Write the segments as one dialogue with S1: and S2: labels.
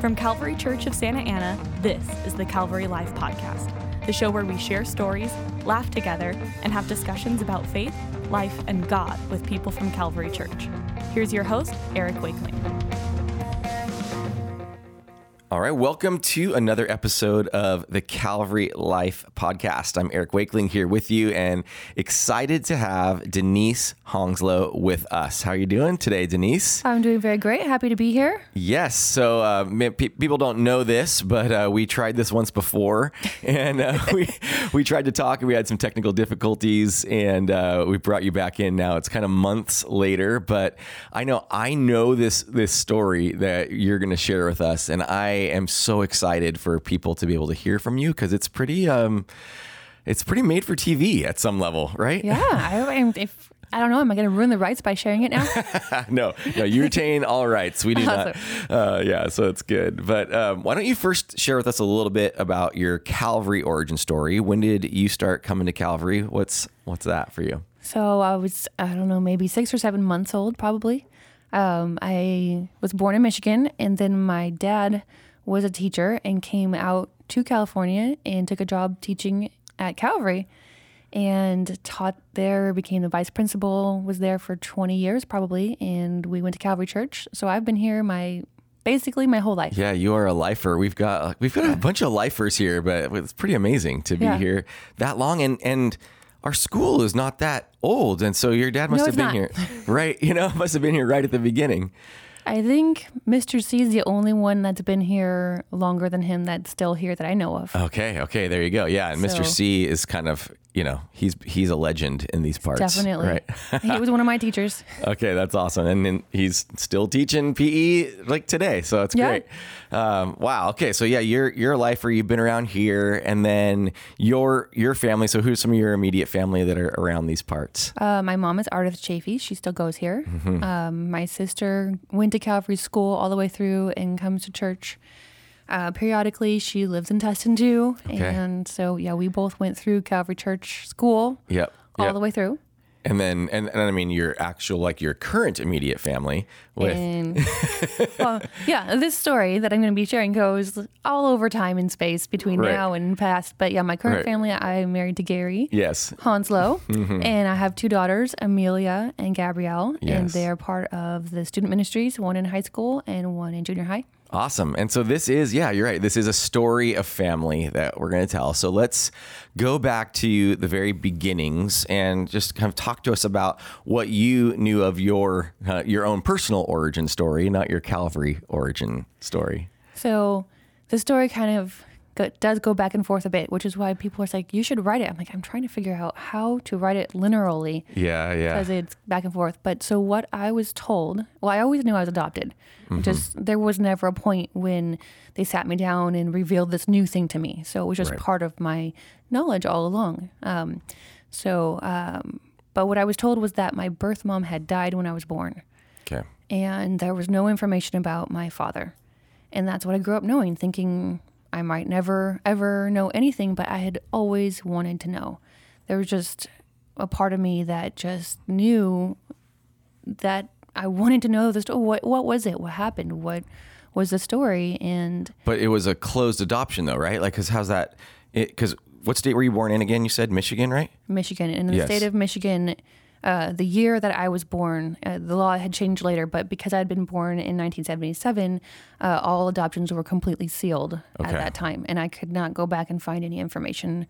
S1: From Calvary Church of Santa Ana, this is the Calvary Life Podcast, the show where we share stories, laugh together, and have discussions about faith, life, and God with people from Calvary Church. Here's your host, Eric Wakeling.
S2: All right, welcome to another episode of the Calvary Life Podcast. I'm Eric Wakeling here with you and excited to have Denise Hongslow with us. How are you doing today, Denise?
S3: I'm doing very great. Happy to be here.
S2: Yes. So uh, pe- people don't know this, but uh, we tried this once before, and uh, we we tried to talk, and we had some technical difficulties, and uh, we brought you back in. Now it's kind of months later, but I know I know this this story that you're going to share with us, and I am so excited for people to be able to hear from you because it's pretty um it's pretty made for TV at some level, right?
S3: Yeah. I, if I don't know, am I going to ruin the rights by sharing it now?
S2: no, no, you retain all rights. We do awesome. not. Uh, yeah, so it's good. But um, why don't you first share with us a little bit about your Calvary origin story? When did you start coming to Calvary? What's what's that for you?
S3: So I was, I don't know, maybe six or seven months old, probably. Um, I was born in Michigan, and then my dad was a teacher and came out to California and took a job teaching at Calvary and taught there, became the vice principal, was there for 20 years probably, and we went to Calvary Church. So I've been here my basically my whole life.
S2: Yeah, you are a lifer. We've got we've got a bunch of lifers here, but it's pretty amazing to be yeah. here that long and and our school is not that old and so your dad must
S3: no,
S2: have been
S3: not.
S2: here right you know must have been here right at the beginning
S3: I think Mr. C is the only one that's been here longer than him that's still here that I know of.
S2: Okay, okay, there you go. Yeah, and so, Mr. C is kind of you know he's he's a legend in these parts.
S3: Definitely, right? he was one of my teachers.
S2: Okay, that's awesome, and, and he's still teaching PE like today, so it's yeah. great. Um, wow. Okay, so yeah, you're you're a lifer. You've been around here, and then your your family. So who's some of your immediate family that are around these parts?
S3: Uh, my mom is Ardith Chafee. She still goes here. Mm-hmm. Um, my sister went to Calvary School all the way through and comes to church. Uh, periodically, she lives in Tustin too, okay. and so yeah, we both went through Calvary Church School.
S2: Yep.
S3: All
S2: yep.
S3: the way through.
S2: And then, and, and I mean, your actual, like your current immediate family with.
S3: And, well, yeah, this story that I'm going to be sharing goes all over time and space between right. now and past. But yeah, my current right. family, I'm married to Gary.
S2: Yes.
S3: Hanslow. Mm-hmm. And I have two daughters, Amelia and Gabrielle. Yes. And they're part of the student ministries, one in high school and one in junior high.
S2: Awesome. And so this is, yeah, you're right. This is a story of family that we're going to tell. So let's go back to the very beginnings and just kind of talk to us about what you knew of your uh, your own personal origin story, not your Calvary origin story.
S3: So the story kind of does go back and forth a bit, which is why people are like, you should write it. I'm like, I'm trying to figure out how to write it linearly.
S2: Yeah, yeah.
S3: Because it's back and forth. But so what I was told, well, I always knew I was adopted. Mm-hmm. Just there was never a point when they sat me down and revealed this new thing to me. So it was just right. part of my knowledge all along. Um, so, um, but what I was told was that my birth mom had died when I was born.
S2: Okay.
S3: And there was no information about my father. And that's what I grew up knowing, thinking I might never, ever know anything, but I had always wanted to know. There was just a part of me that just knew that I wanted to know the story. What, what was it? What happened? What was the story? And
S2: but it was a closed adoption, though, right? Like, cause how's that? Because what state were you born in again? You said Michigan, right?
S3: Michigan. In the yes. state of Michigan, uh, the year that I was born, uh, the law had changed later, but because I had been born in 1977, uh, all adoptions were completely sealed okay. at that time, and I could not go back and find any information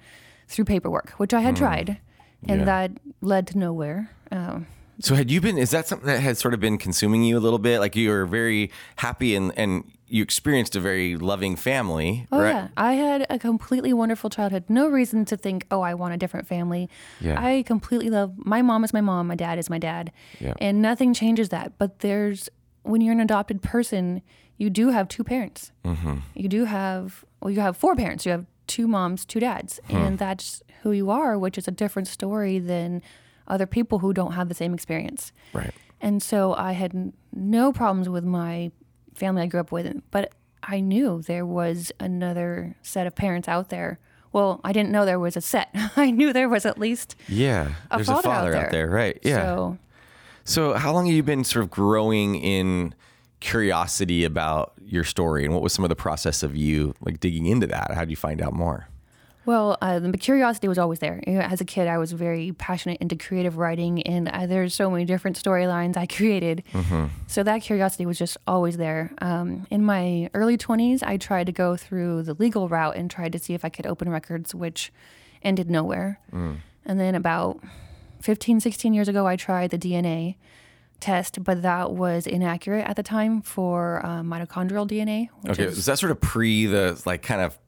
S3: through paperwork, which I had mm. tried, and yeah. that led to nowhere. Um,
S2: so had you been? Is that something that has sort of been consuming you a little bit? Like you were very happy and and you experienced a very loving family.
S3: Oh
S2: right?
S3: yeah, I had a completely wonderful childhood. No reason to think, oh, I want a different family. Yeah. I completely love my mom is my mom, my dad is my dad, yeah. and nothing changes that. But there's when you're an adopted person, you do have two parents. Mm-hmm. You do have well, you have four parents. You have two moms, two dads, hmm. and that's who you are, which is a different story than other people who don't have the same experience.
S2: Right.
S3: And so I had no problems with my family I grew up with, but I knew there was another set of parents out there. Well, I didn't know there was a set. I knew there was at least
S2: yeah.
S3: A
S2: there's
S3: father
S2: a father
S3: out there.
S2: out there, right? Yeah.
S3: So,
S2: so how long have you been sort of growing in curiosity about your story, and what was some of the process of you like digging into that? How did you find out more?
S3: Well, uh, the curiosity was always there. As a kid, I was very passionate into creative writing, and uh, there's so many different storylines I created. Mm-hmm. So that curiosity was just always there. Um, in my early 20s, I tried to go through the legal route and tried to see if I could open records, which ended nowhere. Mm. And then about 15, 16 years ago, I tried the DNA test, but that was inaccurate at the time for uh, mitochondrial DNA.
S2: Okay, is, is that sort of pre the like kind of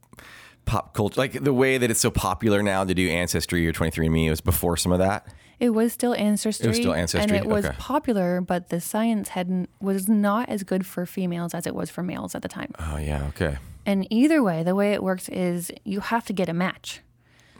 S2: pop culture, like the way that it's so popular now to do Ancestry or 23andMe, it was before some of that?
S3: It was still Ancestry.
S2: It was still Ancestry.
S3: And it was
S2: okay.
S3: popular, but the science hadn't was not as good for females as it was for males at the time.
S2: Oh, yeah. Okay.
S3: And either way, the way it works is you have to get a match.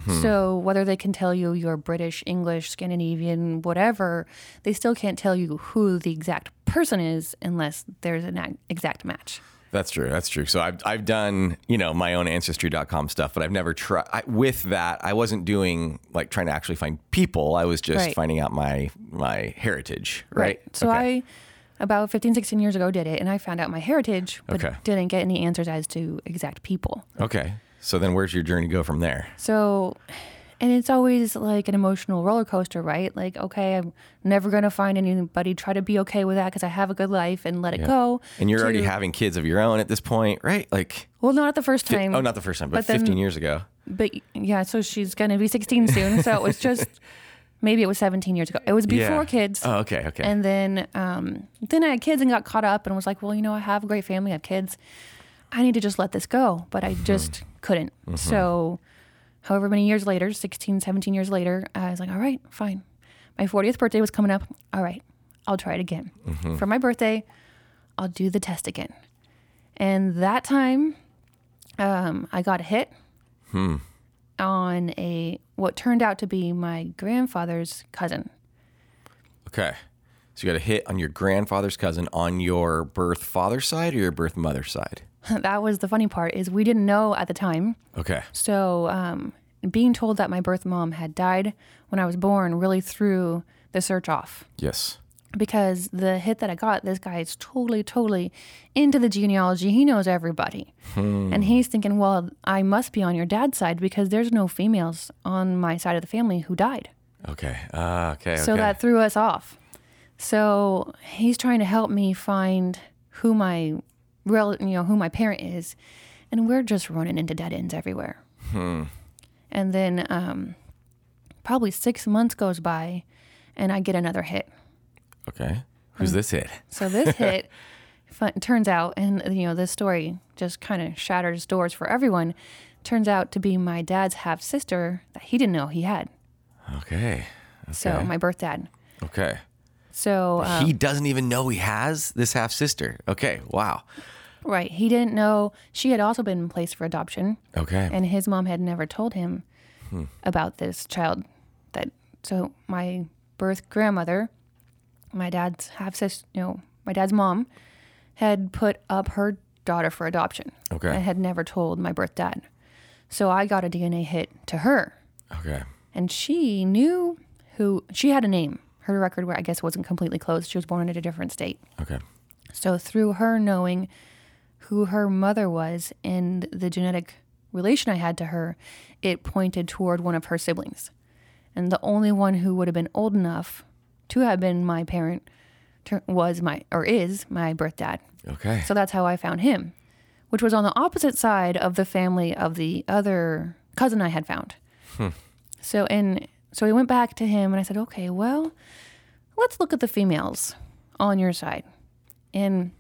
S3: Hmm. So whether they can tell you you're British, English, Scandinavian, whatever, they still can't tell you who the exact person is unless there's an exact match.
S2: That's true. That's true. So I've, I've done, you know, my own ancestry.com stuff, but I've never tried with that. I wasn't doing like trying to actually find people. I was just right. finding out my, my heritage. Right. right.
S3: So okay. I, about 15, 16 years ago did it and I found out my heritage, but okay. didn't get any answers as to exact people.
S2: Okay. So then where's your journey go from there?
S3: So and it's always like an emotional roller coaster, right? Like, okay, I'm never going to find anybody. Try to be okay with that because I have a good life and let yeah. it go.
S2: And you're to, already having kids of your own at this point, right? Like,
S3: well, not the first time.
S2: Fi- oh, not the first time, but, but 15 then, years ago.
S3: But yeah, so she's going to be 16 soon. so it was just maybe it was 17 years ago. It was before yeah. kids.
S2: Oh, okay, okay.
S3: And then, um, then I had kids and got caught up and was like, well, you know, I have a great family, I have kids. I need to just let this go, but I just mm-hmm. couldn't. Mm-hmm. So however many years later, 16, 17 years later, I was like, all right, fine. My 40th birthday was coming up. All right, I'll try it again. Mm-hmm. For my birthday, I'll do the test again. And that time, um, I got a hit hmm. on a what turned out to be my grandfather's cousin.
S2: Okay. So you got a hit on your grandfather's cousin on your birth father's side or your birth mother's side?
S3: that was the funny part is we didn't know at the time.
S2: Okay.
S3: So um, being told that my birth mom had died when I was born really threw the search off.
S2: Yes.
S3: Because the hit that I got, this guy is totally, totally into the genealogy. He knows everybody. Hmm. And he's thinking, well, I must be on your dad's side because there's no females on my side of the family who died.
S2: Okay. Uh, okay.
S3: So
S2: okay.
S3: that threw us off. So he's trying to help me find who my real, you know, who my parent is, and we're just running into dead ends everywhere. Hmm. And then um, probably six months goes by, and I get another hit.
S2: Okay, who's and this hit?
S3: So this hit fun, turns out, and you know, this story just kind of shatters doors for everyone. Turns out to be my dad's half sister that he didn't know he had.
S2: Okay. okay.
S3: So my birth dad.
S2: Okay.
S3: So
S2: um, he doesn't even know he has this half sister. Okay, wow.
S3: Right. He didn't know she had also been placed for adoption.
S2: Okay.
S3: And his mom had never told him hmm. about this child. That so my birth grandmother, my dad's half sister, you know, my dad's mom, had put up her daughter for adoption.
S2: Okay.
S3: And had never told my birth dad. So I got a DNA hit to her.
S2: Okay.
S3: And she knew who she had a name her record where I guess wasn't completely closed. She was born in a different state.
S2: Okay.
S3: So through her knowing who her mother was and the genetic relation I had to her, it pointed toward one of her siblings. And the only one who would have been old enough to have been my parent was my or is my birth dad.
S2: Okay.
S3: So that's how I found him, which was on the opposite side of the family of the other cousin I had found. Hmm. So and so we went back to him and I said, okay, well, let's look at the females on your side. And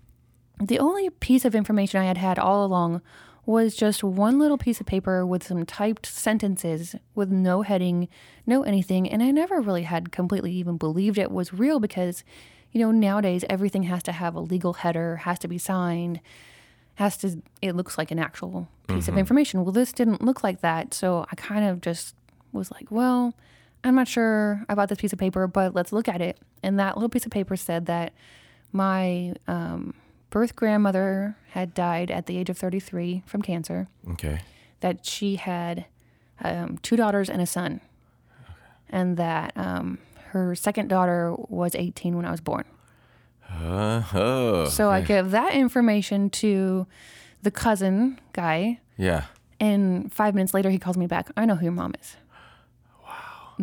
S3: the only piece of information I had had all along was just one little piece of paper with some typed sentences with no heading, no anything. And I never really had completely even believed it was real because, you know, nowadays everything has to have a legal header, has to be signed, has to, it looks like an actual piece mm-hmm. of information. Well, this didn't look like that. So I kind of just was like, well, I'm not sure about this piece of paper, but let's look at it. And that little piece of paper said that my um, birth grandmother had died at the age of 33 from cancer.
S2: Okay.
S3: That she had um, two daughters and a son. Okay. And that um, her second daughter was 18 when I was born.
S2: Uh, oh,
S3: so I give that information to the cousin guy.
S2: Yeah.
S3: And five minutes later, he calls me back. I know who your mom is.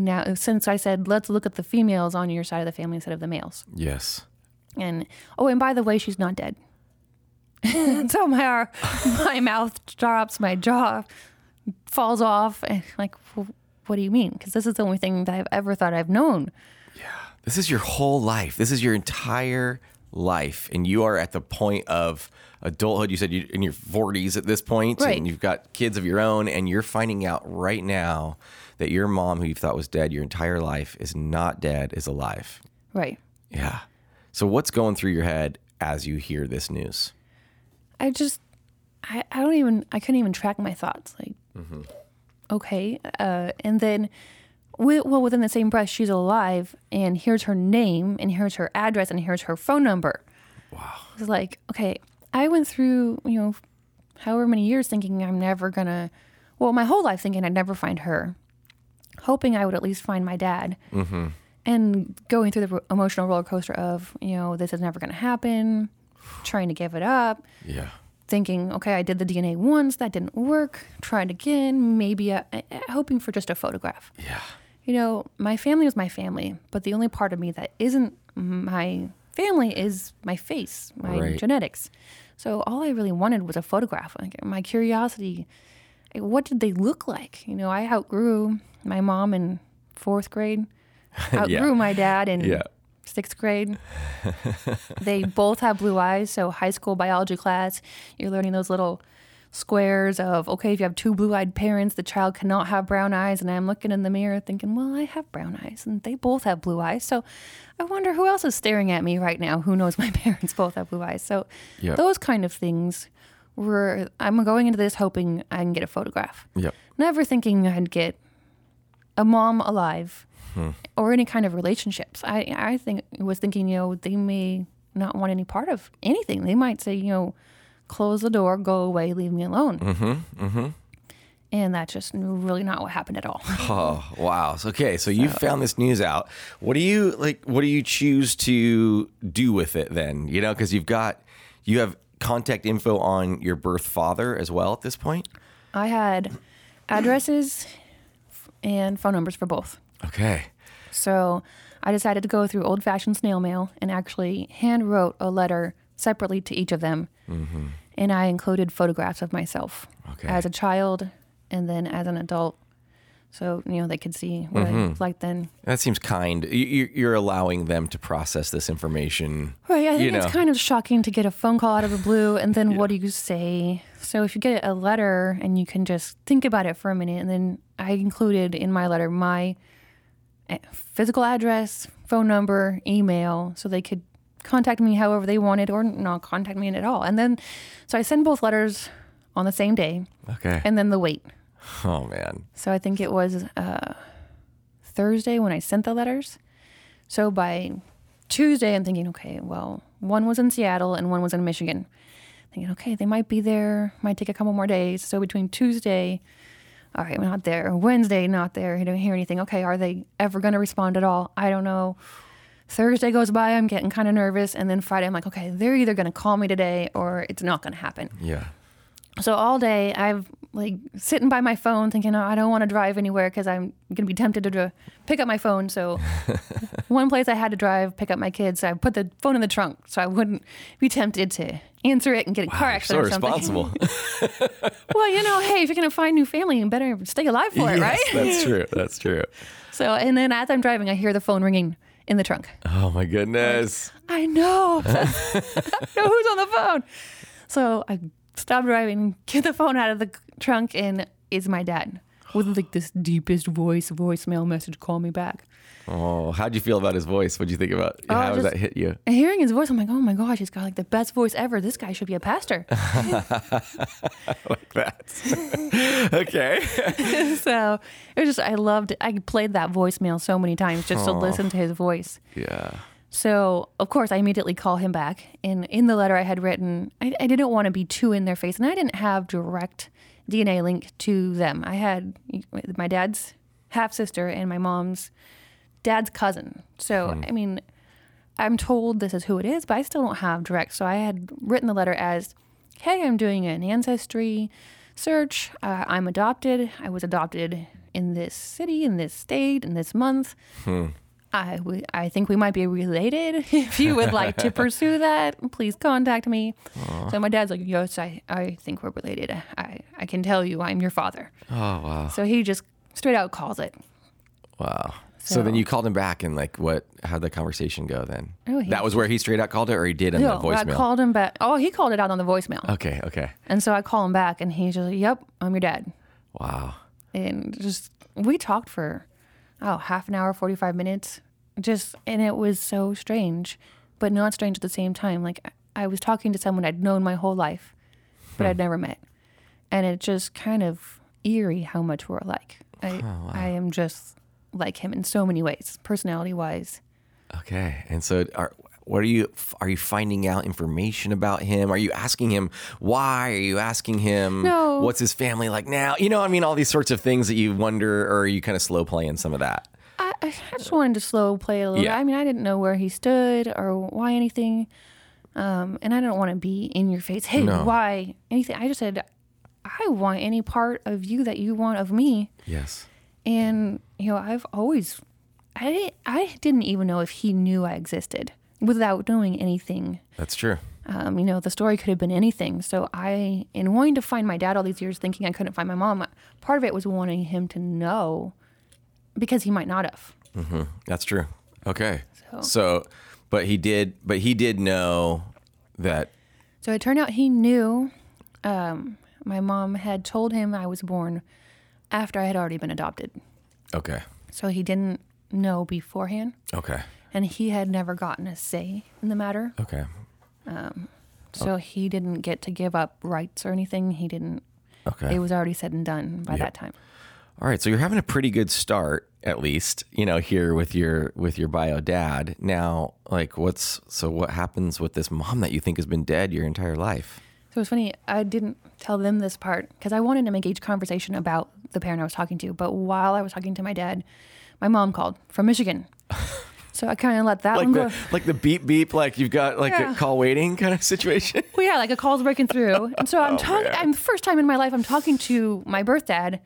S3: Now, since I said, let's look at the females on your side of the family instead of the males.
S2: Yes.
S3: And, oh, and by the way, she's not dead. so my, my mouth drops, my jaw falls off. And like, what do you mean? Because this is the only thing that I've ever thought I've known.
S2: Yeah. This is your whole life. This is your entire life. And you are at the point of adulthood. You said you're in your 40s at this point,
S3: right.
S2: and you've got kids of your own, and you're finding out right now that your mom, who you thought was dead your entire life, is not dead, is alive.
S3: Right.
S2: Yeah. So what's going through your head as you hear this news?
S3: I just, I, I don't even, I couldn't even track my thoughts. Like, mm-hmm. okay. Uh, and then, well, within the same breath, she's alive, and here's her name, and here's her address, and here's her phone number.
S2: Wow.
S3: It's like, okay, I went through, you know, however many years thinking I'm never gonna, well, my whole life thinking I'd never find her, hoping I would at least find my dad,
S2: mm-hmm.
S3: and going through the emotional roller coaster of, you know, this is never gonna happen, trying to give it up.
S2: Yeah.
S3: Thinking, okay, I did the DNA once, that didn't work. Tried again, maybe a, a, hoping for just a photograph.
S2: Yeah.
S3: You know, my family was my family, but the only part of me that isn't my family is my face, my right. genetics. So all I really wanted was a photograph. Like my curiosity, what did they look like? You know, I outgrew my mom in fourth grade, outgrew yeah. my dad in yeah. sixth grade. they both have blue eyes. So high school biology class, you're learning those little squares of okay if you have two blue-eyed parents the child cannot have brown eyes and i'm looking in the mirror thinking well i have brown eyes and they both have blue eyes so i wonder who else is staring at me right now who knows my parents both have blue eyes so yep. those kind of things were i'm going into this hoping i can get a photograph
S2: yep.
S3: never thinking i'd get a mom alive hmm. or any kind of relationships i i think was thinking you know they may not want any part of anything they might say you know close the door, go away, leave me alone.
S2: Mm-hmm. Mm-hmm.
S3: And that's just really not what happened at all.
S2: oh wow! So, okay, so, so you found this news out. What do you like? What do you choose to do with it then? You know, because you've got you have contact info on your birth father as well at this point.
S3: I had addresses and phone numbers for both.
S2: Okay.
S3: So I decided to go through old fashioned snail mail and actually hand wrote a letter separately to each of them. Mm-hmm. And I included photographs of myself okay. as a child and then as an adult. So, you know, they could see what mm-hmm. I looked like then.
S2: That seems kind. You're allowing them to process this information.
S3: Right. I think it's know. kind of shocking to get a phone call out of the blue and then yeah. what do you say? So, if you get a letter and you can just think about it for a minute, and then I included in my letter my eh, physical address, phone number, email, so they could contact me however they wanted or not contact me at all. And then, so I send both letters on the same day.
S2: Okay.
S3: And then the wait.
S2: Oh, man.
S3: So I think it was uh, Thursday when I sent the letters. So by Tuesday, I'm thinking, okay, well, one was in Seattle and one was in Michigan. Thinking, okay, they might be there, might take a couple more days. So between Tuesday, all right, we're not there. Wednesday, not there. I don't hear anything. Okay, are they ever going to respond at all? I don't know. Thursday goes by, I'm getting kind of nervous. And then Friday, I'm like, okay, they're either going to call me today or it's not going to happen.
S2: Yeah.
S3: So all day, I've like sitting by my phone thinking, oh, I don't want to drive anywhere because I'm going to be tempted to pick up my phone. So one place I had to drive, pick up my kids, so I put the phone in the trunk so I wouldn't be tempted to answer it and get a wow, car accident
S2: so
S3: or
S2: something.
S3: responsible. well, you know, hey, if you're going to find new family, you better stay alive for it,
S2: yes,
S3: right?
S2: That's true. That's true.
S3: So, and then as I'm driving, I hear the phone ringing in the trunk.
S2: Oh my goodness.
S3: I know. know who's on the phone. So I stop driving, get the phone out of the trunk, and it's my dad with like this deepest voice voicemail message. Call me back.
S2: Oh, how'd you feel about his voice? What'd you think about? Oh, how does that hit you?
S3: Hearing his voice, I'm like, oh my gosh, he's got like the best voice ever. This guy should be a pastor.
S2: like that. okay.
S3: so it was just, I loved. I played that voicemail so many times just to listen to his voice.
S2: Yeah.
S3: So of course I immediately call him back. And in the letter I had written, I, I didn't want to be too in their face, and I didn't have direct DNA link to them. I had my dad's half sister and my mom's dad's cousin. So, hmm. I mean, I'm told this is who it is, but I still don't have direct. So I had written the letter as, "Hey, I'm doing an ancestry search. Uh, I'm adopted. I was adopted in this city, in this state, in this month. Hmm. I, w- I think we might be related. if you would like to pursue that, please contact me. Aww. So my dad's like, yes, I, I think we're related. I, I can tell you I'm your father.
S2: Oh, wow.
S3: So he just straight out calls it.
S2: Wow. So, so then you called him back and like what, how'd the conversation go then? Oh, that was where he straight out called it or he did in no, the voicemail?
S3: I called him back. Oh, he called it out on the voicemail.
S2: Okay, okay.
S3: And so I call him back and he's just like, yep, I'm your dad.
S2: Wow.
S3: And just, we talked for oh, half an hour, 45 minutes. Just, and it was so strange, but not strange at the same time. Like, I was talking to someone I'd known my whole life, but hmm. I'd never met. And it just kind of eerie how much we're alike. I, oh, wow. I am just like him in so many ways, personality wise.
S2: Okay. And so, are, what are you are you finding out information about him? Are you asking him why? Are you asking him
S3: no.
S2: what's his family like now? You know, I mean, all these sorts of things that you wonder, or are you kind of slow playing some of that?
S3: I, I just wanted to slow play a little. Yeah. I mean, I didn't know where he stood or why anything, um, and I don't want to be in your face. Hey, no. why anything? I just said, I want any part of you that you want of me.
S2: Yes.
S3: And you know, I've always, I I didn't even know if he knew I existed without knowing anything.
S2: That's true.
S3: Um, you know, the story could have been anything. So I, in wanting to find my dad all these years, thinking I couldn't find my mom, part of it was wanting him to know because he might not have.
S2: Mm-hmm. That's true. Okay. So, so, but he did, but he did know that.
S3: So it turned out he knew. Um, my mom had told him I was born after I had already been adopted.
S2: Okay.
S3: So he didn't know beforehand.
S2: Okay
S3: and he had never gotten a say in the matter.
S2: Okay.
S3: Um, so oh. he didn't get to give up rights or anything. He didn't.
S2: Okay.
S3: It was already said and done by yep. that time.
S2: All right, so you're having a pretty good start, at least, you know, here with your with your bio dad. Now, like, what's so what happens with this mom that you think has been dead your entire life?
S3: So was funny. I didn't tell them this part because I wanted to engage conversation about the parent I was talking to. But while I was talking to my dad, my mom called from Michigan. So I kind of let that
S2: like
S3: one
S2: the,
S3: go.
S2: Like the beep beep, like you've got like yeah. a call waiting kind of situation.
S3: Well, yeah, like a call's breaking through, and so I'm oh, talking. I'm the first time in my life I'm talking to my birth dad,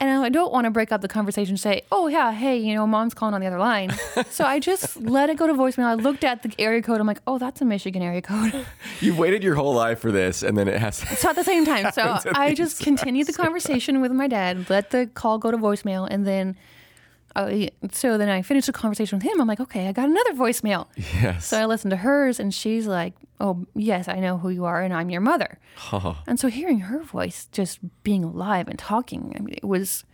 S3: and I don't want to break up the conversation. and Say, oh yeah, hey, you know, mom's calling on the other line. so I just let it go to voicemail. I looked at the area code. I'm like, oh, that's a Michigan area code.
S2: You've waited your whole life for this, and then it has. To.
S3: So at the same time, so I just continued the conversation with my dad. Let the call go to voicemail, and then uh, so then I finished the conversation with him. I'm like, okay, I got another voicemail.
S2: Yes.
S3: So I listened to hers, and she's like, oh, yes, I know who you are, and I'm your mother. Oh. And so hearing her voice just being alive and talking, I mean, it was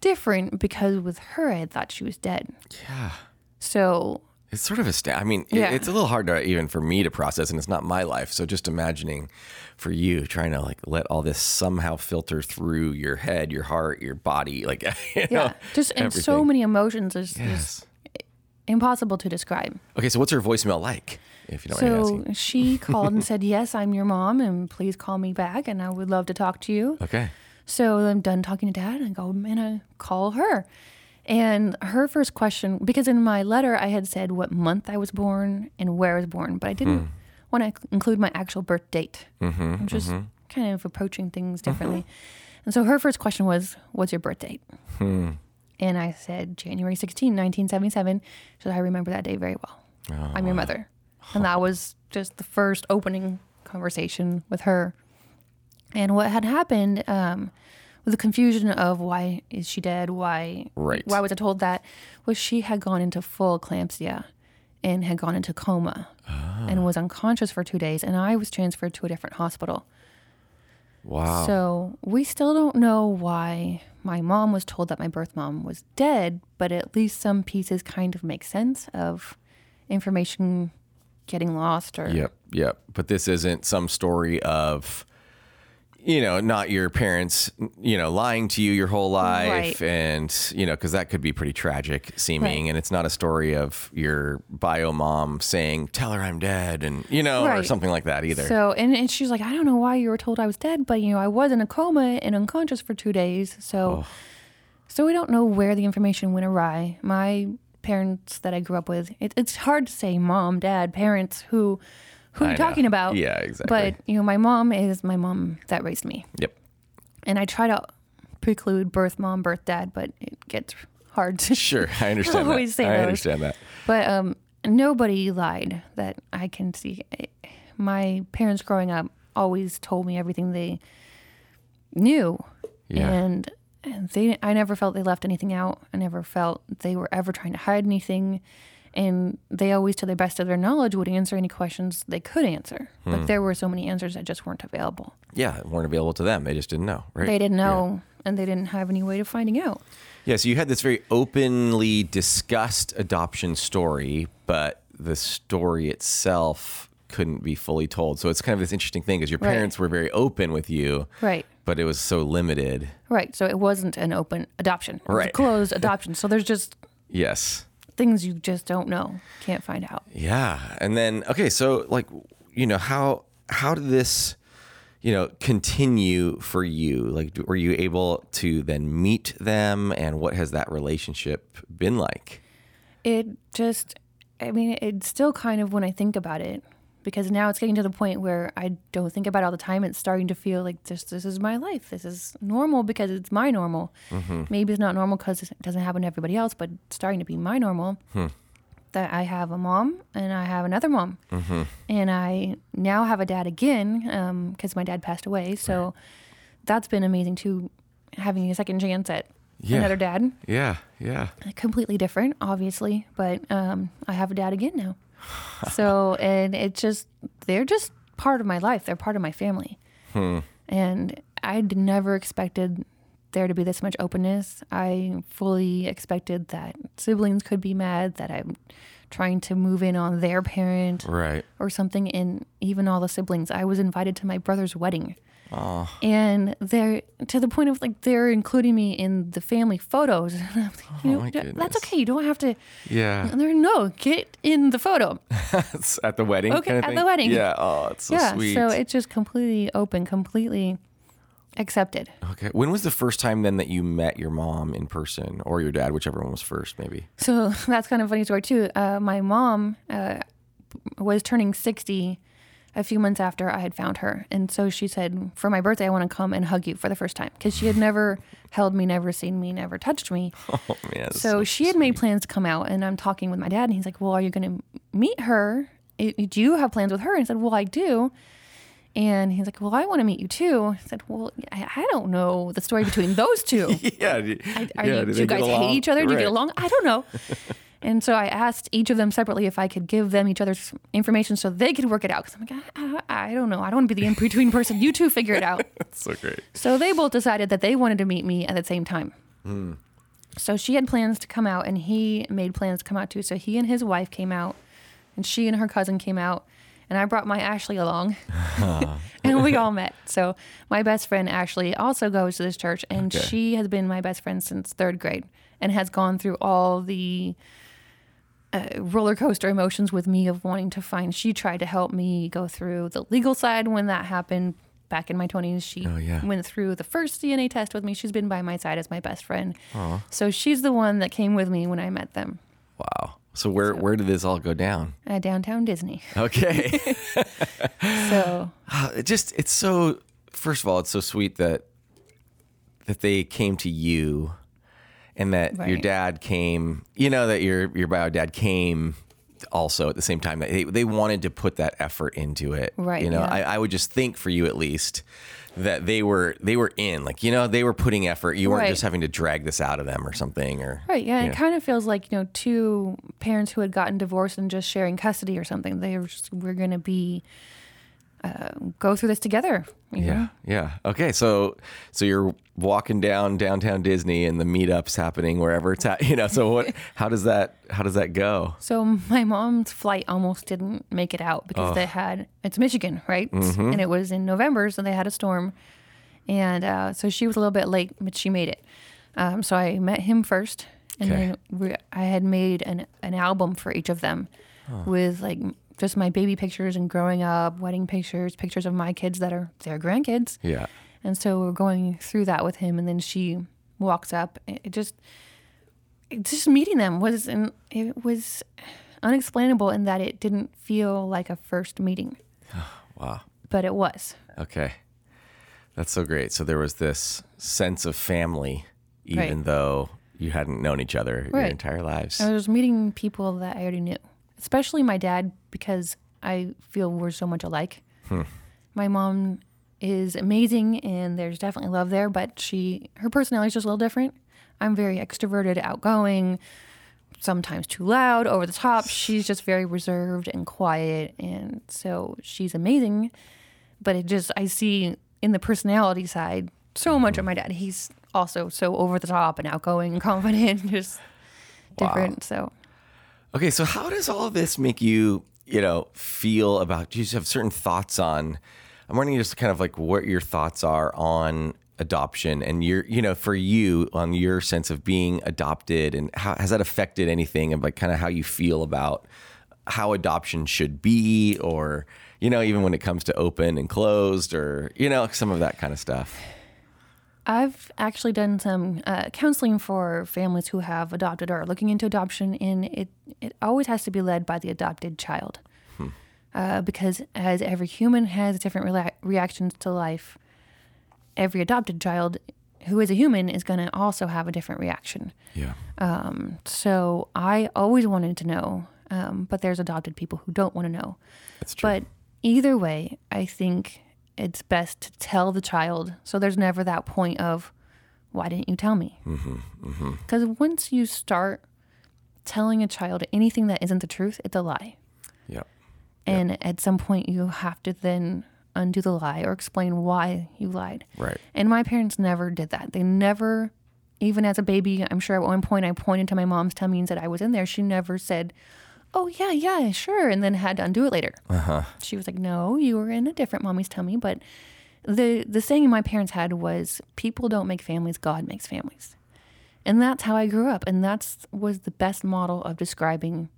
S3: different because with her, I had thought she was dead.
S2: Yeah.
S3: So
S2: it's sort of a sta- I mean, yeah. it's a little hard to even for me to process, and it's not my life. So just imagining for you trying to like let all this somehow filter through your head, your heart, your body, like you know, yeah,
S3: just in so many emotions is, yes. impossible to describe.
S2: Okay, so what's her voicemail like? If you
S3: don't so she called and said, "Yes, I'm your mom, and please call me back, and I would love to talk to you."
S2: Okay.
S3: So I'm done talking to dad, and I go and I call her. And her first question, because in my letter I had said what month I was born and where I was born, but I didn't hmm. want to include my actual birth date. Mm-hmm, I'm just mm-hmm. kind of approaching things differently. Mm-hmm. And so her first question was, What's your birth date? Hmm. And I said, January 16, 1977. She said, I remember that day very well. Oh, I'm your mother. And that was just the first opening conversation with her. And what had happened, um, with the confusion of why is she dead? Why
S2: right.
S3: why was I told that? Was she had gone into full eclampsia and had gone into coma ah. and was unconscious for two days, and I was transferred to a different hospital.
S2: Wow.
S3: So we still don't know why my mom was told that my birth mom was dead, but at least some pieces kind of make sense of information getting lost or
S2: Yep, yep. But this isn't some story of you know, not your parents, you know, lying to you your whole life. Right. And, you know, because that could be pretty tragic seeming. Right. And it's not a story of your bio mom saying, tell her I'm dead and, you know, right. or something like that either.
S3: So, and, and she's like, I don't know why you were told I was dead, but, you know, I was in a coma and unconscious for two days. So, oh. so we don't know where the information went awry. My parents that I grew up with. It, it's hard to say mom, dad, parents who who are you talking about?
S2: Yeah, exactly.
S3: But you know, my mom is my mom that raised me.
S2: Yep.
S3: And I try to preclude birth mom, birth dad, but it gets hard to.
S2: Sure, I understand. always that. say I those. understand that.
S3: But um, nobody lied that I can see. My parents growing up always told me everything they knew, yeah. and and they I never felt they left anything out. I never felt they were ever trying to hide anything. And they always, to the best of their knowledge, would answer any questions they could answer. Hmm. But there were so many answers that just weren't available.
S2: Yeah, weren't available to them. They just didn't know, right?
S3: They didn't know, yeah. and they didn't have any way of finding out.
S2: Yeah, so you had this very openly discussed adoption story, but the story itself couldn't be fully told. So it's kind of this interesting thing because your parents right. were very open with you.
S3: Right
S2: but it was so limited.
S3: Right. So it wasn't an open adoption. It right. closed adoption. So there's just
S2: yes
S3: things you just don't know, can't find out.
S2: Yeah. And then okay, so like you know how how did this you know continue for you? Like were you able to then meet them and what has that relationship been like?
S3: It just I mean, it's still kind of when I think about it, because now it's getting to the point where I don't think about it all the time. It's starting to feel like this this is my life. This is normal because it's my normal. Mm-hmm. Maybe it's not normal because it doesn't happen to everybody else, but it's starting to be my normal. Hmm. That I have a mom and I have another mom, mm-hmm. and I now have a dad again because um, my dad passed away. So right. that's been amazing too, having a second chance at yeah. another dad.
S2: Yeah, yeah.
S3: Completely different, obviously, but um, I have a dad again now so, and it's just, they're just part of my life. They're part of my family. Hmm. And I'd never expected there to be this much openness. I fully expected that siblings could be mad that I'm trying to move in on their parent
S2: right.
S3: or something. And even all the siblings, I was invited to my brother's wedding. Oh. And they're to the point of like they're including me in the family photos. you know, oh that's okay. You don't have to.
S2: Yeah.
S3: And They're no get in the photo.
S2: at the wedding.
S3: Okay, at the wedding.
S2: Yeah. Oh, it's so yeah, sweet.
S3: So it's just completely open, completely accepted.
S2: Okay. When was the first time then that you met your mom in person or your dad, whichever one was first, maybe?
S3: So that's kind of funny story too. Uh, my mom uh, was turning sixty a few months after I had found her. And so she said, For my birthday, I want to come and hug you for the first time because she had never held me, never seen me, never touched me. Oh, man. So, so she had made plans to come out. And I'm talking with my dad, and he's like, Well, are you going to meet her? Do you have plans with her? And I said, Well, I do. And he's like, "Well, I want to meet you too." I said, "Well, I, I don't know the story between those two.
S2: yeah,
S3: I, are yeah, you, do you guys hate each other? Right. Do you get along? I don't know." And so I asked each of them separately if I could give them each other's information so they could work it out. Because I'm like, I, I, don't know. I don't want to be the in between person. You two figure it out.
S2: That's so great.
S3: So they both decided that they wanted to meet me at the same time. Mm. So she had plans to come out, and he made plans to come out too. So he and his wife came out, and she and her cousin came out. And I brought my Ashley along, and we all met. So my best friend Ashley also goes to this church, and okay. she has been my best friend since third grade, and has gone through all the uh, roller coaster emotions with me of wanting to find. She tried to help me go through the legal side when that happened back in my 20s. She oh, yeah. went through the first DNA test with me. She's been by my side as my best friend. Aww. So she's the one that came with me when I met them.
S2: Wow. So where so, where did this all go down?
S3: Uh, downtown Disney.
S2: Okay.
S3: so
S2: uh, it just it's so first of all it's so sweet that that they came to you and that right. your dad came, you know, that your your bio dad came also at the same time that they, they wanted to put that effort into it.
S3: Right.
S2: You know,
S3: yeah.
S2: I, I would just think for you at least that they were they were in like you know they were putting effort you weren't right. just having to drag this out of them or something or
S3: right yeah it kind of feels like you know two parents who had gotten divorced and just sharing custody or something they were just we're gonna be uh, go through this together.
S2: Yeah, know? yeah. Okay, so so you're walking down downtown Disney, and the meetups happening wherever it's at. You know, so what? How does that? How does that go?
S3: So my mom's flight almost didn't make it out because oh. they had it's Michigan, right? Mm-hmm. And it was in November, so they had a storm, and uh, so she was a little bit late, but she made it. Um, so I met him first, and okay. then we, I had made an an album for each of them. With like just my baby pictures and growing up, wedding pictures, pictures of my kids that are their grandkids.
S2: Yeah.
S3: And so we're going through that with him, and then she walks up. It just, just meeting them was and it was unexplainable in that it didn't feel like a first meeting.
S2: wow.
S3: But it was.
S2: Okay. That's so great. So there was this sense of family, even right. though you hadn't known each other right. your entire lives.
S3: I was meeting people that I already knew, especially my dad, because I feel we're so much alike. Hmm. My mom is amazing, and there's definitely love there, but she her personality is just a little different. I'm very extroverted, outgoing, sometimes too loud, over the top. She's just very reserved and quiet, and so she's amazing. But it just I see in the personality side so much of my dad. He's also so over the top and outgoing and confident, just different. So,
S2: okay, so how does all this make you, you know, feel about? Do you have certain thoughts on? I'm wondering just kind of like what your thoughts are on adoption and your, you know, for you on your sense of being adopted and how has that affected anything of like kind of how you feel about how adoption should be or you know, even when it comes to open and closed or, you know, some of that kind of stuff?
S3: I've actually done some uh, counseling for families who have adopted or are looking into adoption, and it, it always has to be led by the adopted child. Hmm. Uh, because as every human has different re- reactions to life, every adopted child who is a human is going to also have a different reaction.
S2: Yeah.
S3: Um, so I always wanted to know, um, but there's adopted people who don't want to know.
S2: That's true.
S3: But either way, I think it's best to tell the child so there's never that point of, why didn't you tell me? Because mm-hmm, mm-hmm. once you start telling a child anything that isn't the truth, it's a lie.
S2: Yep.
S3: And
S2: yep.
S3: at some point, you have to then undo the lie or explain why you lied.
S2: Right.
S3: And my parents never did that. They never, even as a baby, I'm sure at one point I pointed to my mom's tummy and said I was in there. She never said, oh yeah, yeah, sure, and then had to undo it later.
S2: Uh-huh.
S3: She was like, no, you were in a different mommy's tummy. But the the saying my parents had was, people don't make families, God makes families, and that's how I grew up, and that's was the best model of describing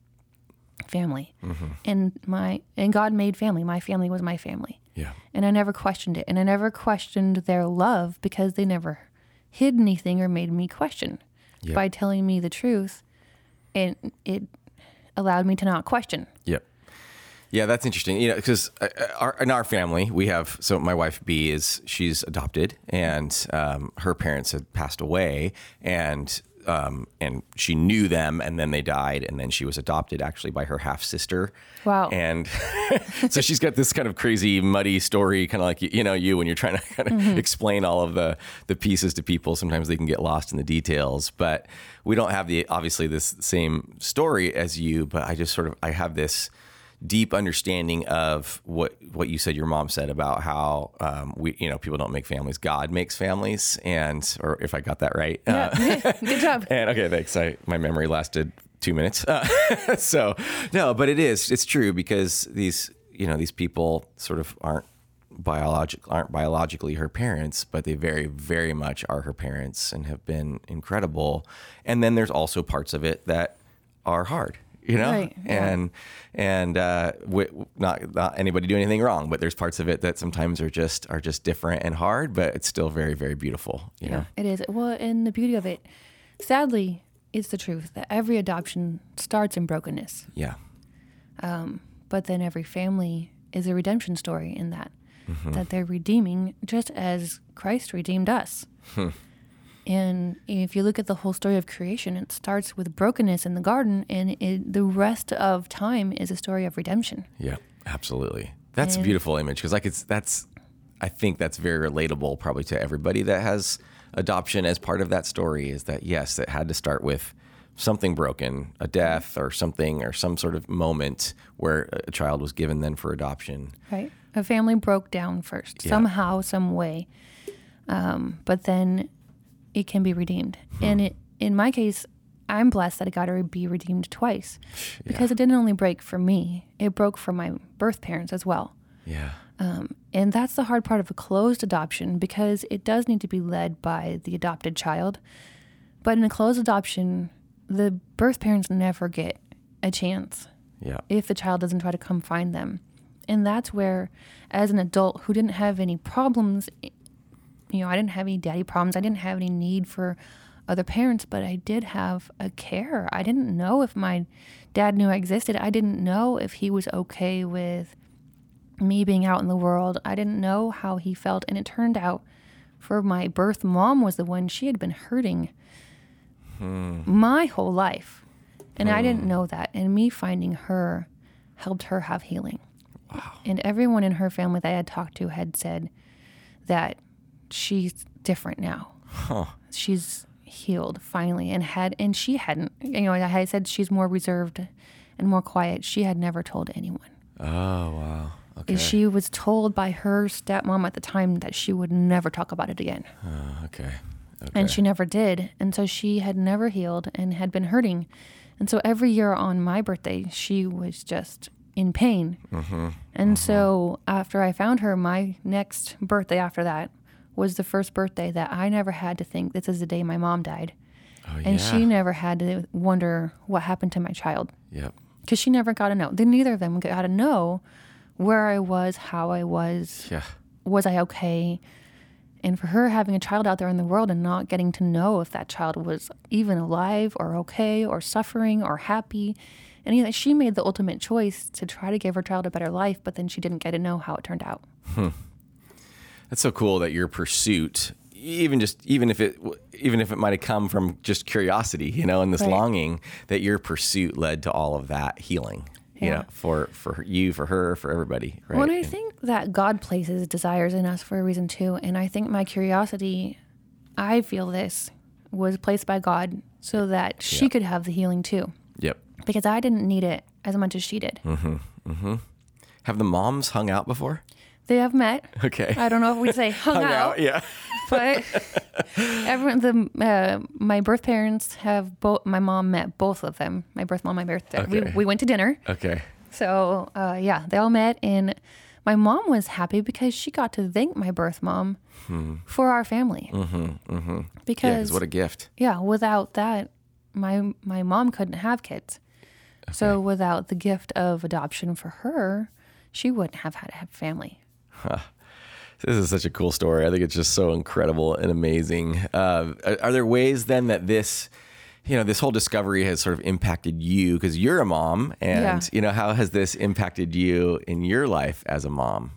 S3: family. Mm-hmm. And my and God made family. My family was my family.
S2: Yeah.
S3: And I never questioned it, and I never questioned their love because they never hid anything or made me question yep. by telling me the truth. And it allowed me to not question.
S2: Yep. Yeah, that's interesting. You know, because uh, uh, in our family, we have so my wife B is she's adopted, and um, her parents had passed away, and um, and she knew them, and then they died, and then she was adopted actually by her half sister.
S3: Wow!
S2: And so she's got this kind of crazy, muddy story, kind of like you know you when you're trying to kind of mm-hmm. explain all of the the pieces to people. Sometimes they can get lost in the details, but we don't have the obviously this same story as you, but I just sort of I have this deep understanding of what what you said your mom said about how um, we you know people don't make families. God makes families. And or if I got that right
S3: yeah. uh, good job.
S2: and okay thanks. I my memory lasted two minutes. Uh, so no but it is it's true because these you know these people sort of aren't biologic aren't biologically her parents, but they very very much are her parents and have been incredible. And then there's also parts of it that are hard, you know,
S3: right,
S2: yeah. and and uh, not not anybody do anything wrong, but there's parts of it that sometimes are just are just different and hard, but it's still very very beautiful. You yeah, know?
S3: it is. Well, and the beauty of it, sadly, is the truth that every adoption starts in brokenness.
S2: Yeah.
S3: Um, but then every family is a redemption story in that mm-hmm. that they're redeeming just as Christ redeemed us. And if you look at the whole story of creation, it starts with brokenness in the garden, and it, the rest of time is a story of redemption.
S2: Yeah, absolutely. That's and, a beautiful image because like it's that's I think that's very relatable probably to everybody that has adoption as part of that story. Is that yes, it had to start with something broken, a death or something or some sort of moment where a child was given then for adoption.
S3: Right. A family broke down first, yeah. somehow, some way. Um, but then it can be redeemed. Hmm. And it, in my case, I'm blessed that it got to be redeemed twice because yeah. it didn't only break for me, it broke for my birth parents as well.
S2: Yeah.
S3: Um, and that's the hard part of a closed adoption because it does need to be led by the adopted child. But in a closed adoption, the birth parents never get a chance.
S2: Yeah.
S3: If the child doesn't try to come find them. And that's where, as an adult who didn't have any problems, you know, I didn't have any daddy problems, I didn't have any need for other parents, but I did have a care. I didn't know if my dad knew I existed. I didn't know if he was okay with me being out in the world. I didn't know how he felt. And it turned out for my birth mom was the one she had been hurting hmm. my whole life. And hmm. I didn't hmm. know that. And me finding her helped her have healing. Wow. And everyone in her family that I had talked to had said that she's different now. Huh. She's healed finally and had and she hadn't you know I said she's more reserved and more quiet. She had never told anyone.
S2: Oh, wow. Okay.
S3: She was told by her stepmom at the time that she would never talk about it again.
S2: Uh, okay. okay.
S3: And she never did. And so she had never healed and had been hurting. And so every year on my birthday, she was just in pain. Mm-hmm. And mm-hmm. so after I found her, my next birthday after that was the first birthday that I never had to think this is the day my mom died. Oh, and yeah. she never had to wonder what happened to my child.
S2: Yep.
S3: Because she never got to know. Then neither of them got to know where I was, how I was,
S2: yeah.
S3: was I okay? And for her having a child out there in the world and not getting to know if that child was even alive or okay or suffering or happy. And you know, she made the ultimate choice to try to give her child a better life, but then she didn't get to know how it turned out. Hmm.
S2: That's so cool that your pursuit, even just even if it even if it might have come from just curiosity, you know, and this right. longing, that your pursuit led to all of that healing yeah. you know, for for you, for her, for everybody. Right?
S3: Well, I think that God places desires in us for a reason too, and I think my curiosity, I feel this was placed by God so that she yep. could have the healing too.
S2: Yep.
S3: Because I didn't need it as much as she did.
S2: Mm-hmm. Mm-hmm. Have the moms hung out before?
S3: They have met.
S2: Okay.
S3: I don't know if we say hung, hung out, out.
S2: Yeah.
S3: but everyone, the uh, my birth parents have both. My mom met both of them. My birth mom, my birth. dad. Okay. We we went to dinner.
S2: Okay.
S3: So uh, yeah, they all met, and my mom was happy because she got to thank my birth mom hmm. for our family. Mm-hmm,
S2: mm-hmm. Because yeah, what a gift.
S3: Yeah, without that, my my mom couldn't have kids. Okay. So without the gift of adoption for her, she wouldn't have had to have family.
S2: This is such a cool story. I think it's just so incredible and amazing. Uh, are, are, there ways then that this, you know, this whole discovery has sort of impacted you because you're a mom, and yeah. you know, how has this impacted you in your life as a mom?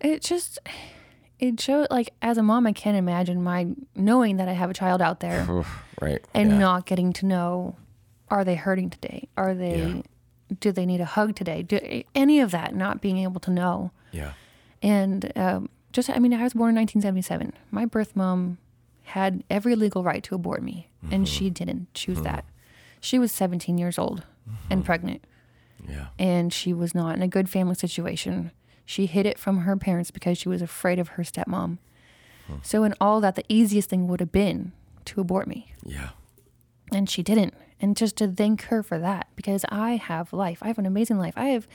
S3: It just it showed like as a mom, I can't imagine my knowing that I have a child out there,
S2: right,
S3: and yeah. not getting to know are they hurting today? Are they yeah. do they need a hug today? Do any of that not being able to know?
S2: Yeah
S3: and um, just, I mean, I was born in 1977. My birth mom had every legal right to abort me, mm-hmm. and she didn't choose mm-hmm. that. She was 17 years old mm-hmm. and pregnant.
S2: Yeah.
S3: And she was not in a good family situation. She hid it from her parents because she was afraid of her stepmom. Hmm. So, in all that, the easiest thing would have been to abort me.
S2: Yeah.
S3: And she didn't. And just to thank her for that, because I have life. I have an amazing life. I have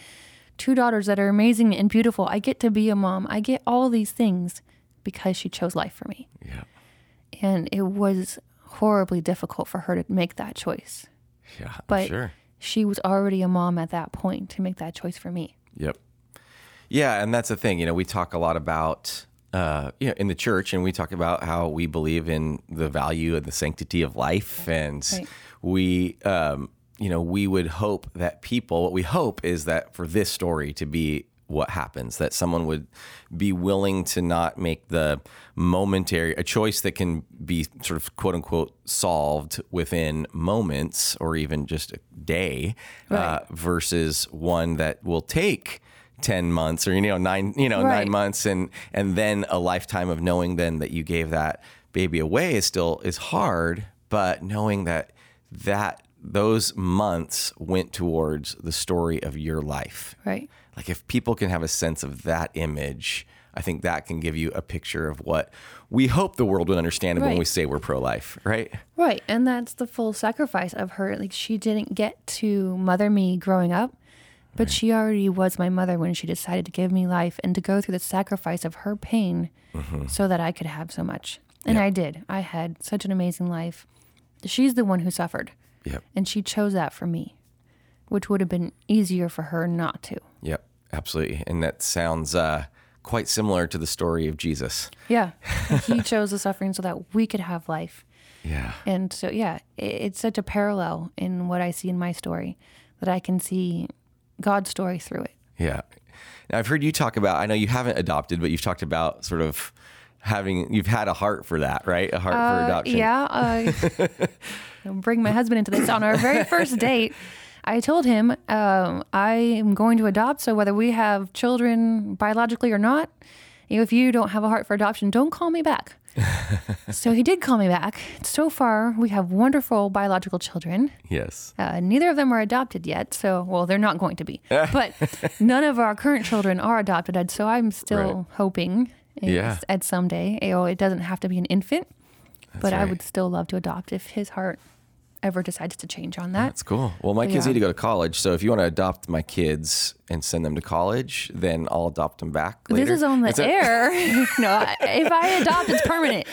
S3: two daughters that are amazing and beautiful. I get to be a mom. I get all these things because she chose life for me.
S2: Yeah.
S3: And it was horribly difficult for her to make that choice.
S2: Yeah.
S3: But
S2: sure.
S3: she was already a mom at that point to make that choice for me.
S2: Yep. Yeah, and that's the thing. You know, we talk a lot about uh, you know, in the church, and we talk about how we believe in the value of the sanctity of life, and right. we um, you know, we would hope that people, what we hope is that for this story to be what happens, that someone would be willing to not make the momentary, a choice that can be sort of quote unquote solved within moments or even just a day, uh, right. uh, versus one that will take 10 months or, you know, nine, you know, right. nine months and, and then a lifetime of knowing then that you gave that baby away is still, is hard, but knowing that that those months went towards the story of your life.
S3: Right.
S2: Like if people can have a sense of that image, I think that can give you a picture of what we hope the world would understand right. when we say we're pro life, right?
S3: Right. And that's the full sacrifice of her. Like she didn't get to mother me growing up, but right. she already was my mother when she decided to give me life and to go through the sacrifice of her pain mm-hmm. so that I could have so much. And. I did. I had such an amazing life. She's the one who suffered.
S2: Yep.
S3: And she chose that for me, which would have been easier for her not to.
S2: Yep, absolutely. And that sounds uh, quite similar to the story of Jesus.
S3: Yeah. he chose the suffering so that we could have life.
S2: Yeah.
S3: And so, yeah, it's such a parallel in what I see in my story that I can see God's story through it.
S2: Yeah. Now, I've heard you talk about, I know you haven't adopted, but you've talked about sort of having, you've had a heart for that, right? A heart uh, for adoption.
S3: Yeah. Uh, bring my husband into this. On our very first date, I told him um, I am going to adopt. So whether we have children biologically or not, if you don't have a heart for adoption, don't call me back. so he did call me back. So far, we have wonderful biological children.
S2: Yes.
S3: Uh, neither of them are adopted yet. So, well, they're not going to be. but none of our current children are adopted. So I'm still right. hoping yeah. at someday, know, it doesn't have to be an infant, That's but right. I would still love to adopt if his heart ever decides to change on that.
S2: That's cool. Well, my kids yeah. need to go to college, so if you want to adopt my kids and send them to college, then I'll adopt them back. Later.
S3: This is on the air. no, if I adopt, it's permanent.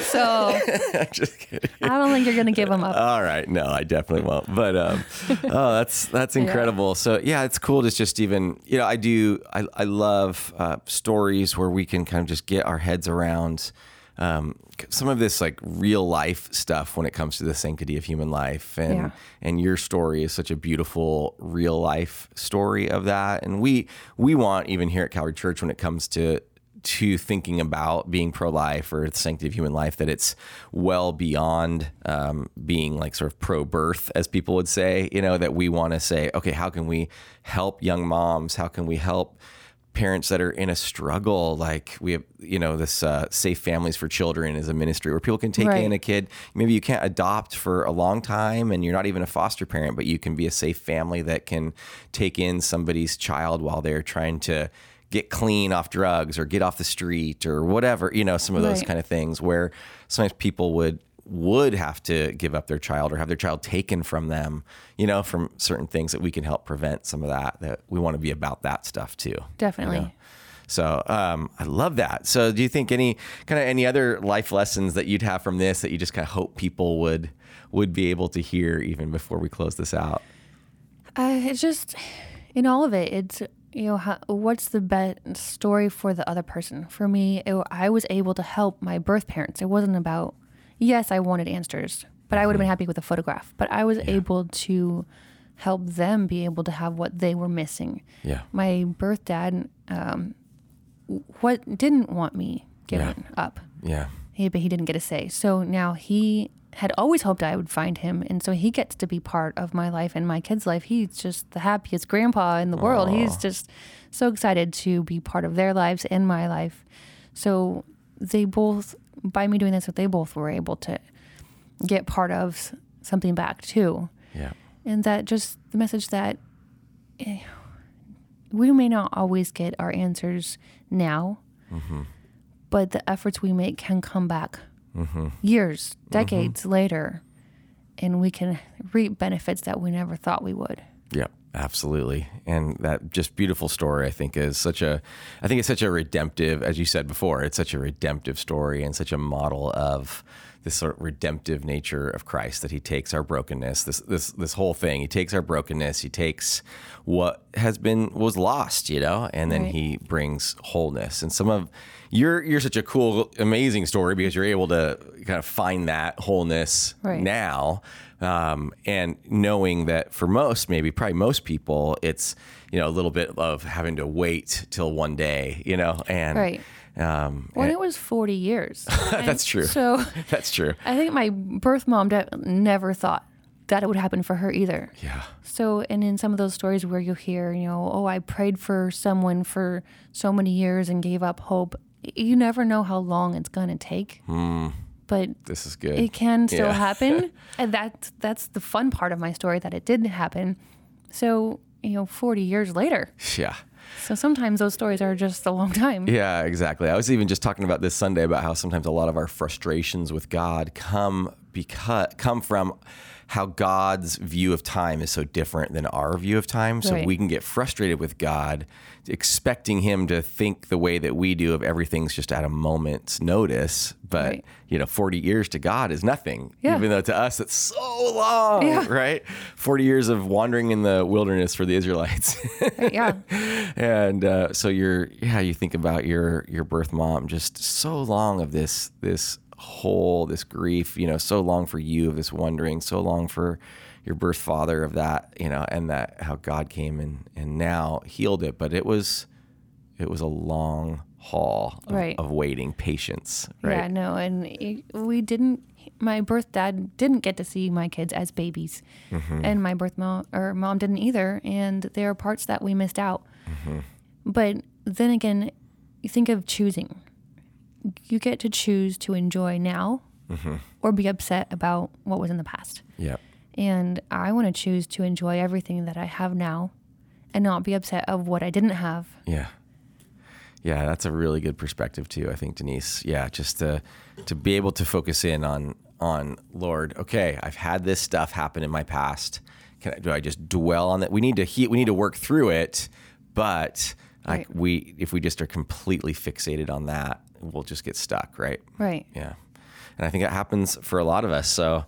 S3: So just kidding. I don't think you're going to give them up.
S2: All right, no, I definitely won't. But um, oh, that's that's incredible. Yeah. So yeah, it's cool to just even you know I do I I love uh, stories where we can kind of just get our heads around um, some of this like real life stuff when it comes to the sanctity of human life. And yeah. and your story is such a beautiful real life story of that. And we we want even here at Calvary Church when it comes to to thinking about being pro-life or the sanctity of human life that it's well beyond um, being like sort of pro-birth as people would say you know that we want to say okay how can we help young moms? How can we help parents that are in a struggle like we have you know this uh, safe families for children is a ministry where people can take right. in a kid maybe you can't adopt for a long time and you're not even a foster parent but you can be a safe family that can take in somebody's child while they're trying to get clean off drugs or get off the street or whatever you know some of those right. kind of things where sometimes people would would have to give up their child or have their child taken from them, you know, from certain things that we can help prevent some of that, that we want to be about that stuff too.
S3: Definitely.
S2: You know? So um, I love that. So do you think any kind of any other life lessons that you'd have from this that you just kind of hope people would would be able to hear even before we close this out?
S3: Uh, it's just in all of it. It's you know how, what's the best story for the other person. For me, it, I was able to help my birth parents. It wasn't about yes, I wanted answers, but I would have been mm-hmm. happy with a photograph. But I was yeah. able to help them be able to have what they were missing.
S2: Yeah.
S3: My birth dad, um, what didn't want me given
S2: yeah.
S3: up.
S2: Yeah.
S3: He, but he didn't get a say. So now he had always hoped I would find him, and so he gets to be part of my life and my kids' life. He's just the happiest grandpa in the Aww. world. He's just so excited to be part of their lives and my life. So they both by me doing this, so they both were able to get part of something back too.
S2: Yeah.
S3: And that just the message that eh, we may not always get our answers now, mm-hmm. but the efforts we make can come back mm-hmm. years, decades mm-hmm. later, and we can reap benefits that we never thought we would.
S2: Yeah. Absolutely. And that just beautiful story, I think, is such a, I think it's such a redemptive, as you said before, it's such a redemptive story and such a model of this sort of redemptive nature of Christ that he takes our brokenness, this, this, this whole thing. He takes our brokenness, he takes what has been, was lost, you know, and then right. he brings wholeness. And some of, you're, you're such a cool, amazing story because you're able to kind of find that wholeness right. now um, and knowing that for most, maybe probably most people, it's you know a little bit of having to wait till one day, you know, and
S3: right. Um, well, and, it was 40 years.
S2: that's true. So that's true.
S3: I think my birth mom never thought that it would happen for her either.
S2: Yeah.
S3: So, and in some of those stories where you hear, you know, oh, I prayed for someone for so many years and gave up hope, you never know how long it's going to take.
S2: Mm
S3: but
S2: this is good.
S3: It can still yeah. happen, uh, and that's that's the fun part of my story that it didn't happen. So you know, forty years later.
S2: Yeah.
S3: So sometimes those stories are just a long time.
S2: Yeah, exactly. I was even just talking about this Sunday about how sometimes a lot of our frustrations with God come because come from how God's view of time is so different than our view of time. So right. we can get frustrated with God, expecting Him to think the way that we do of everything's just at a moment's notice. But, right. you know, 40 years to God is nothing, yeah. even though to us it's so long, yeah. right? 40 years of wandering in the wilderness for the Israelites.
S3: yeah.
S2: And uh, so you're, yeah, you think about your, your birth mom, just so long of this, this hole, this grief, you know, so long for you of this wondering, so long for your birth father of that, you know, and that how God came and and now healed it. But it was it was a long haul of,
S3: right.
S2: of waiting, patience. Right.
S3: Yeah, no, and it, we didn't. My birth dad didn't get to see my kids as babies, mm-hmm. and my birth mom or mom didn't either. And there are parts that we missed out. Mm-hmm. But then again, you think of choosing. You get to choose to enjoy now, mm-hmm. or be upset about what was in the past.
S2: Yeah.
S3: And I want to choose to enjoy everything that I have now, and not be upset of what I didn't have.
S2: Yeah yeah, that's a really good perspective too. I think Denise. Yeah, just to to be able to focus in on on Lord. Okay, I've had this stuff happen in my past. Can I, do I just dwell on that? We need to he, we need to work through it, but right. like we if we just are completely fixated on that, we'll just get stuck. Right.
S3: Right.
S2: Yeah and I think that happens for a lot of us. So,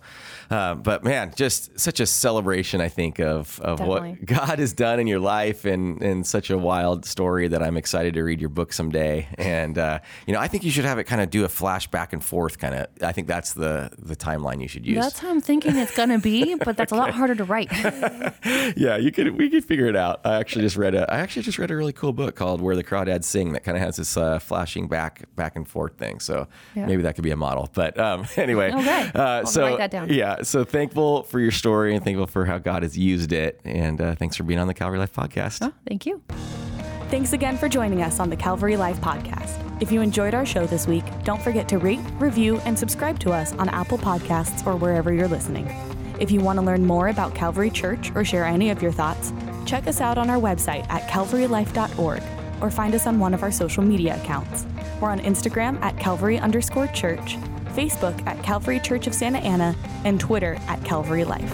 S2: uh, but man, just such a celebration, I think, of of Definitely. what God has done in your life, and and such a wild story that I'm excited to read your book someday. And uh, you know, I think you should have it kind of do a flash back and forth, kind of. I think that's the the timeline you should use.
S3: That's how I'm thinking it's gonna be, but that's okay. a lot harder to write.
S2: yeah, you could we could figure it out. I actually just read a I actually just read a really cool book called Where the Crawdads Sing that kind of has this uh, flashing back back and forth thing. So yeah. maybe that could be a model, but. Um, anyway,
S3: okay. Uh,
S2: so
S3: write that down.
S2: yeah, so thankful for your story and thankful for how God has used it, and uh, thanks for being on the Calvary Life podcast.
S3: Oh, thank you.
S1: Thanks again for joining us on the Calvary Life podcast. If you enjoyed our show this week, don't forget to rate, review, and subscribe to us on Apple Podcasts or wherever you're listening. If you want to learn more about Calvary Church or share any of your thoughts, check us out on our website at calvarylife.org or find us on one of our social media accounts. We're on Instagram at Calvary underscore church Facebook at Calvary Church of Santa Ana, and Twitter at Calvary Life.